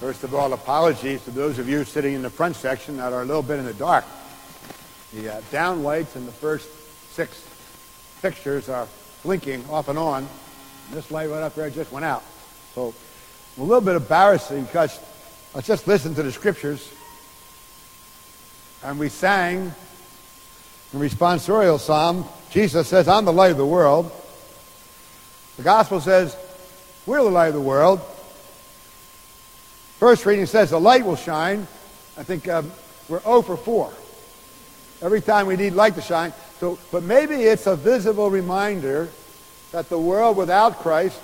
First of all, apologies to those of you sitting in the front section that are a little bit in the dark. The uh, down lights in the first six fixtures are blinking off and on. And this light right up there just went out. So a little bit embarrassing because I just listened to the scriptures and we sang the responsorial psalm. Jesus says, I'm the light of the world. The gospel says, we're the light of the world. First reading says the light will shine. I think um, we're 0 for 4. Every time we need light to shine. So, but maybe it's a visible reminder that the world without Christ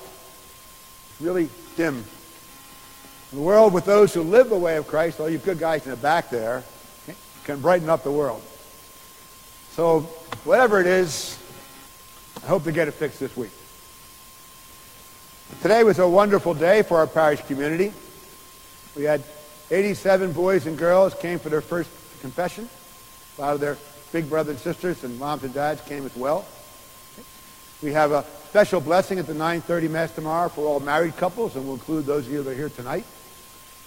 is really dim. The world with those who live the way of Christ, all you good guys in the back there, can brighten up the world. So whatever it is, I hope to get it fixed this week. Today was a wonderful day for our parish community. We had 87 boys and girls came for their first confession. A lot of their big brothers and sisters and moms and dads came as well. We have a special blessing at the 9.30 Mass tomorrow for all married couples, and we'll include those of you that are here tonight.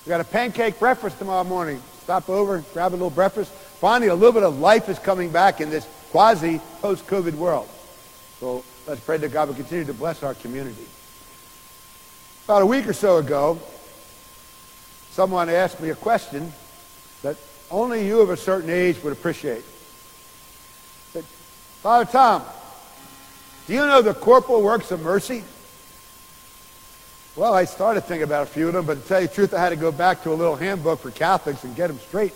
We got a pancake breakfast tomorrow morning. Stop over, grab a little breakfast. Finally, a little bit of life is coming back in this quasi post-COVID world. So let's pray that God will continue to bless our community. About a week or so ago, someone asked me a question that only you of a certain age would appreciate. I Said, Father Tom, do you know the corporal works of mercy? Well, I started thinking about a few of them, but to tell you the truth, I had to go back to a little handbook for Catholics and get them straight.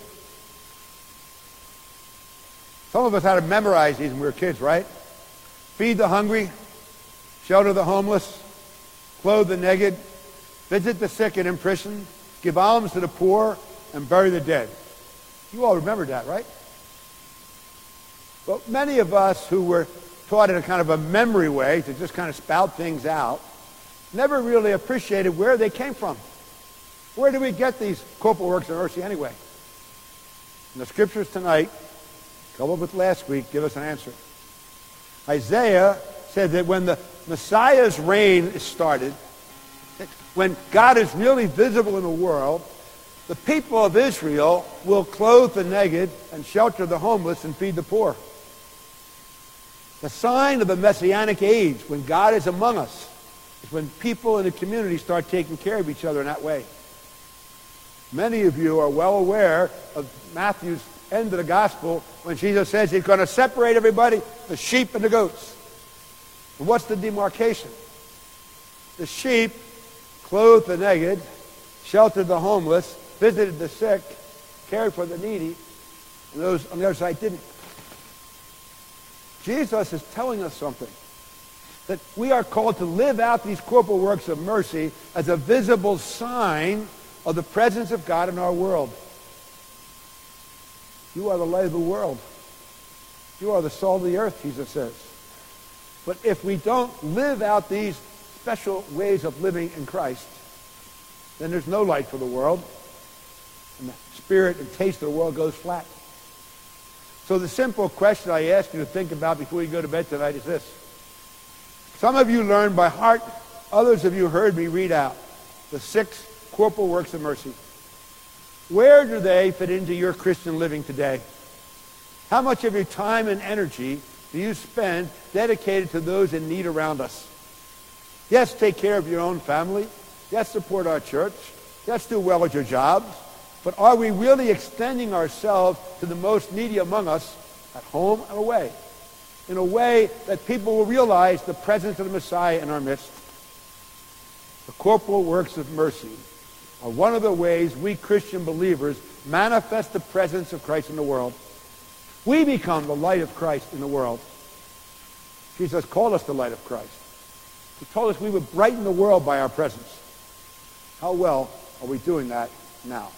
Some of us had to memorize these when we were kids, right? Feed the hungry, shelter the homeless, clothe the naked, visit the sick and in prison, give alms to the poor, and bury the dead. You all remember that, right? But many of us who were taught in a kind of a memory way to just kind of spout things out never really appreciated where they came from. Where do we get these corporal works of mercy anyway? And the scriptures tonight, coupled with last week, give us an answer. Isaiah said that when the Messiah's reign is started, when God is really visible in the world, the people of Israel will clothe the naked and shelter the homeless and feed the poor. The sign of the messianic age, when God is among us, is when people in the community start taking care of each other in that way. Many of you are well aware of Matthew's end of the gospel when Jesus says he's going to separate everybody, the sheep and the goats. And what's the demarcation? The sheep clothed the naked, sheltered the homeless, visited the sick, cared for the needy, and those on the other side didn't. Jesus is telling us something. That we are called to live out these corporal works of mercy as a visible sign of the presence of God in our world. You are the light of the world. You are the salt of the earth, Jesus says. But if we don't live out these special ways of living in Christ, then there's no light for the world. And the spirit and taste of the world goes flat. So the simple question I ask you to think about before you go to bed tonight is this. Some of you learned by heart, others of you heard me read out the six corporal works of mercy. Where do they fit into your Christian living today? How much of your time and energy do you spend dedicated to those in need around us? Yes, take care of your own family. Yes, support our church. Yes, do well at your jobs. But are we really extending ourselves to the most needy among us at home and away in a way that people will realize the presence of the Messiah in our midst? The corporal works of mercy are one of the ways we Christian believers manifest the presence of Christ in the world. We become the light of Christ in the world. Jesus called us the light of Christ. He told us we would brighten the world by our presence. How well are we doing that now?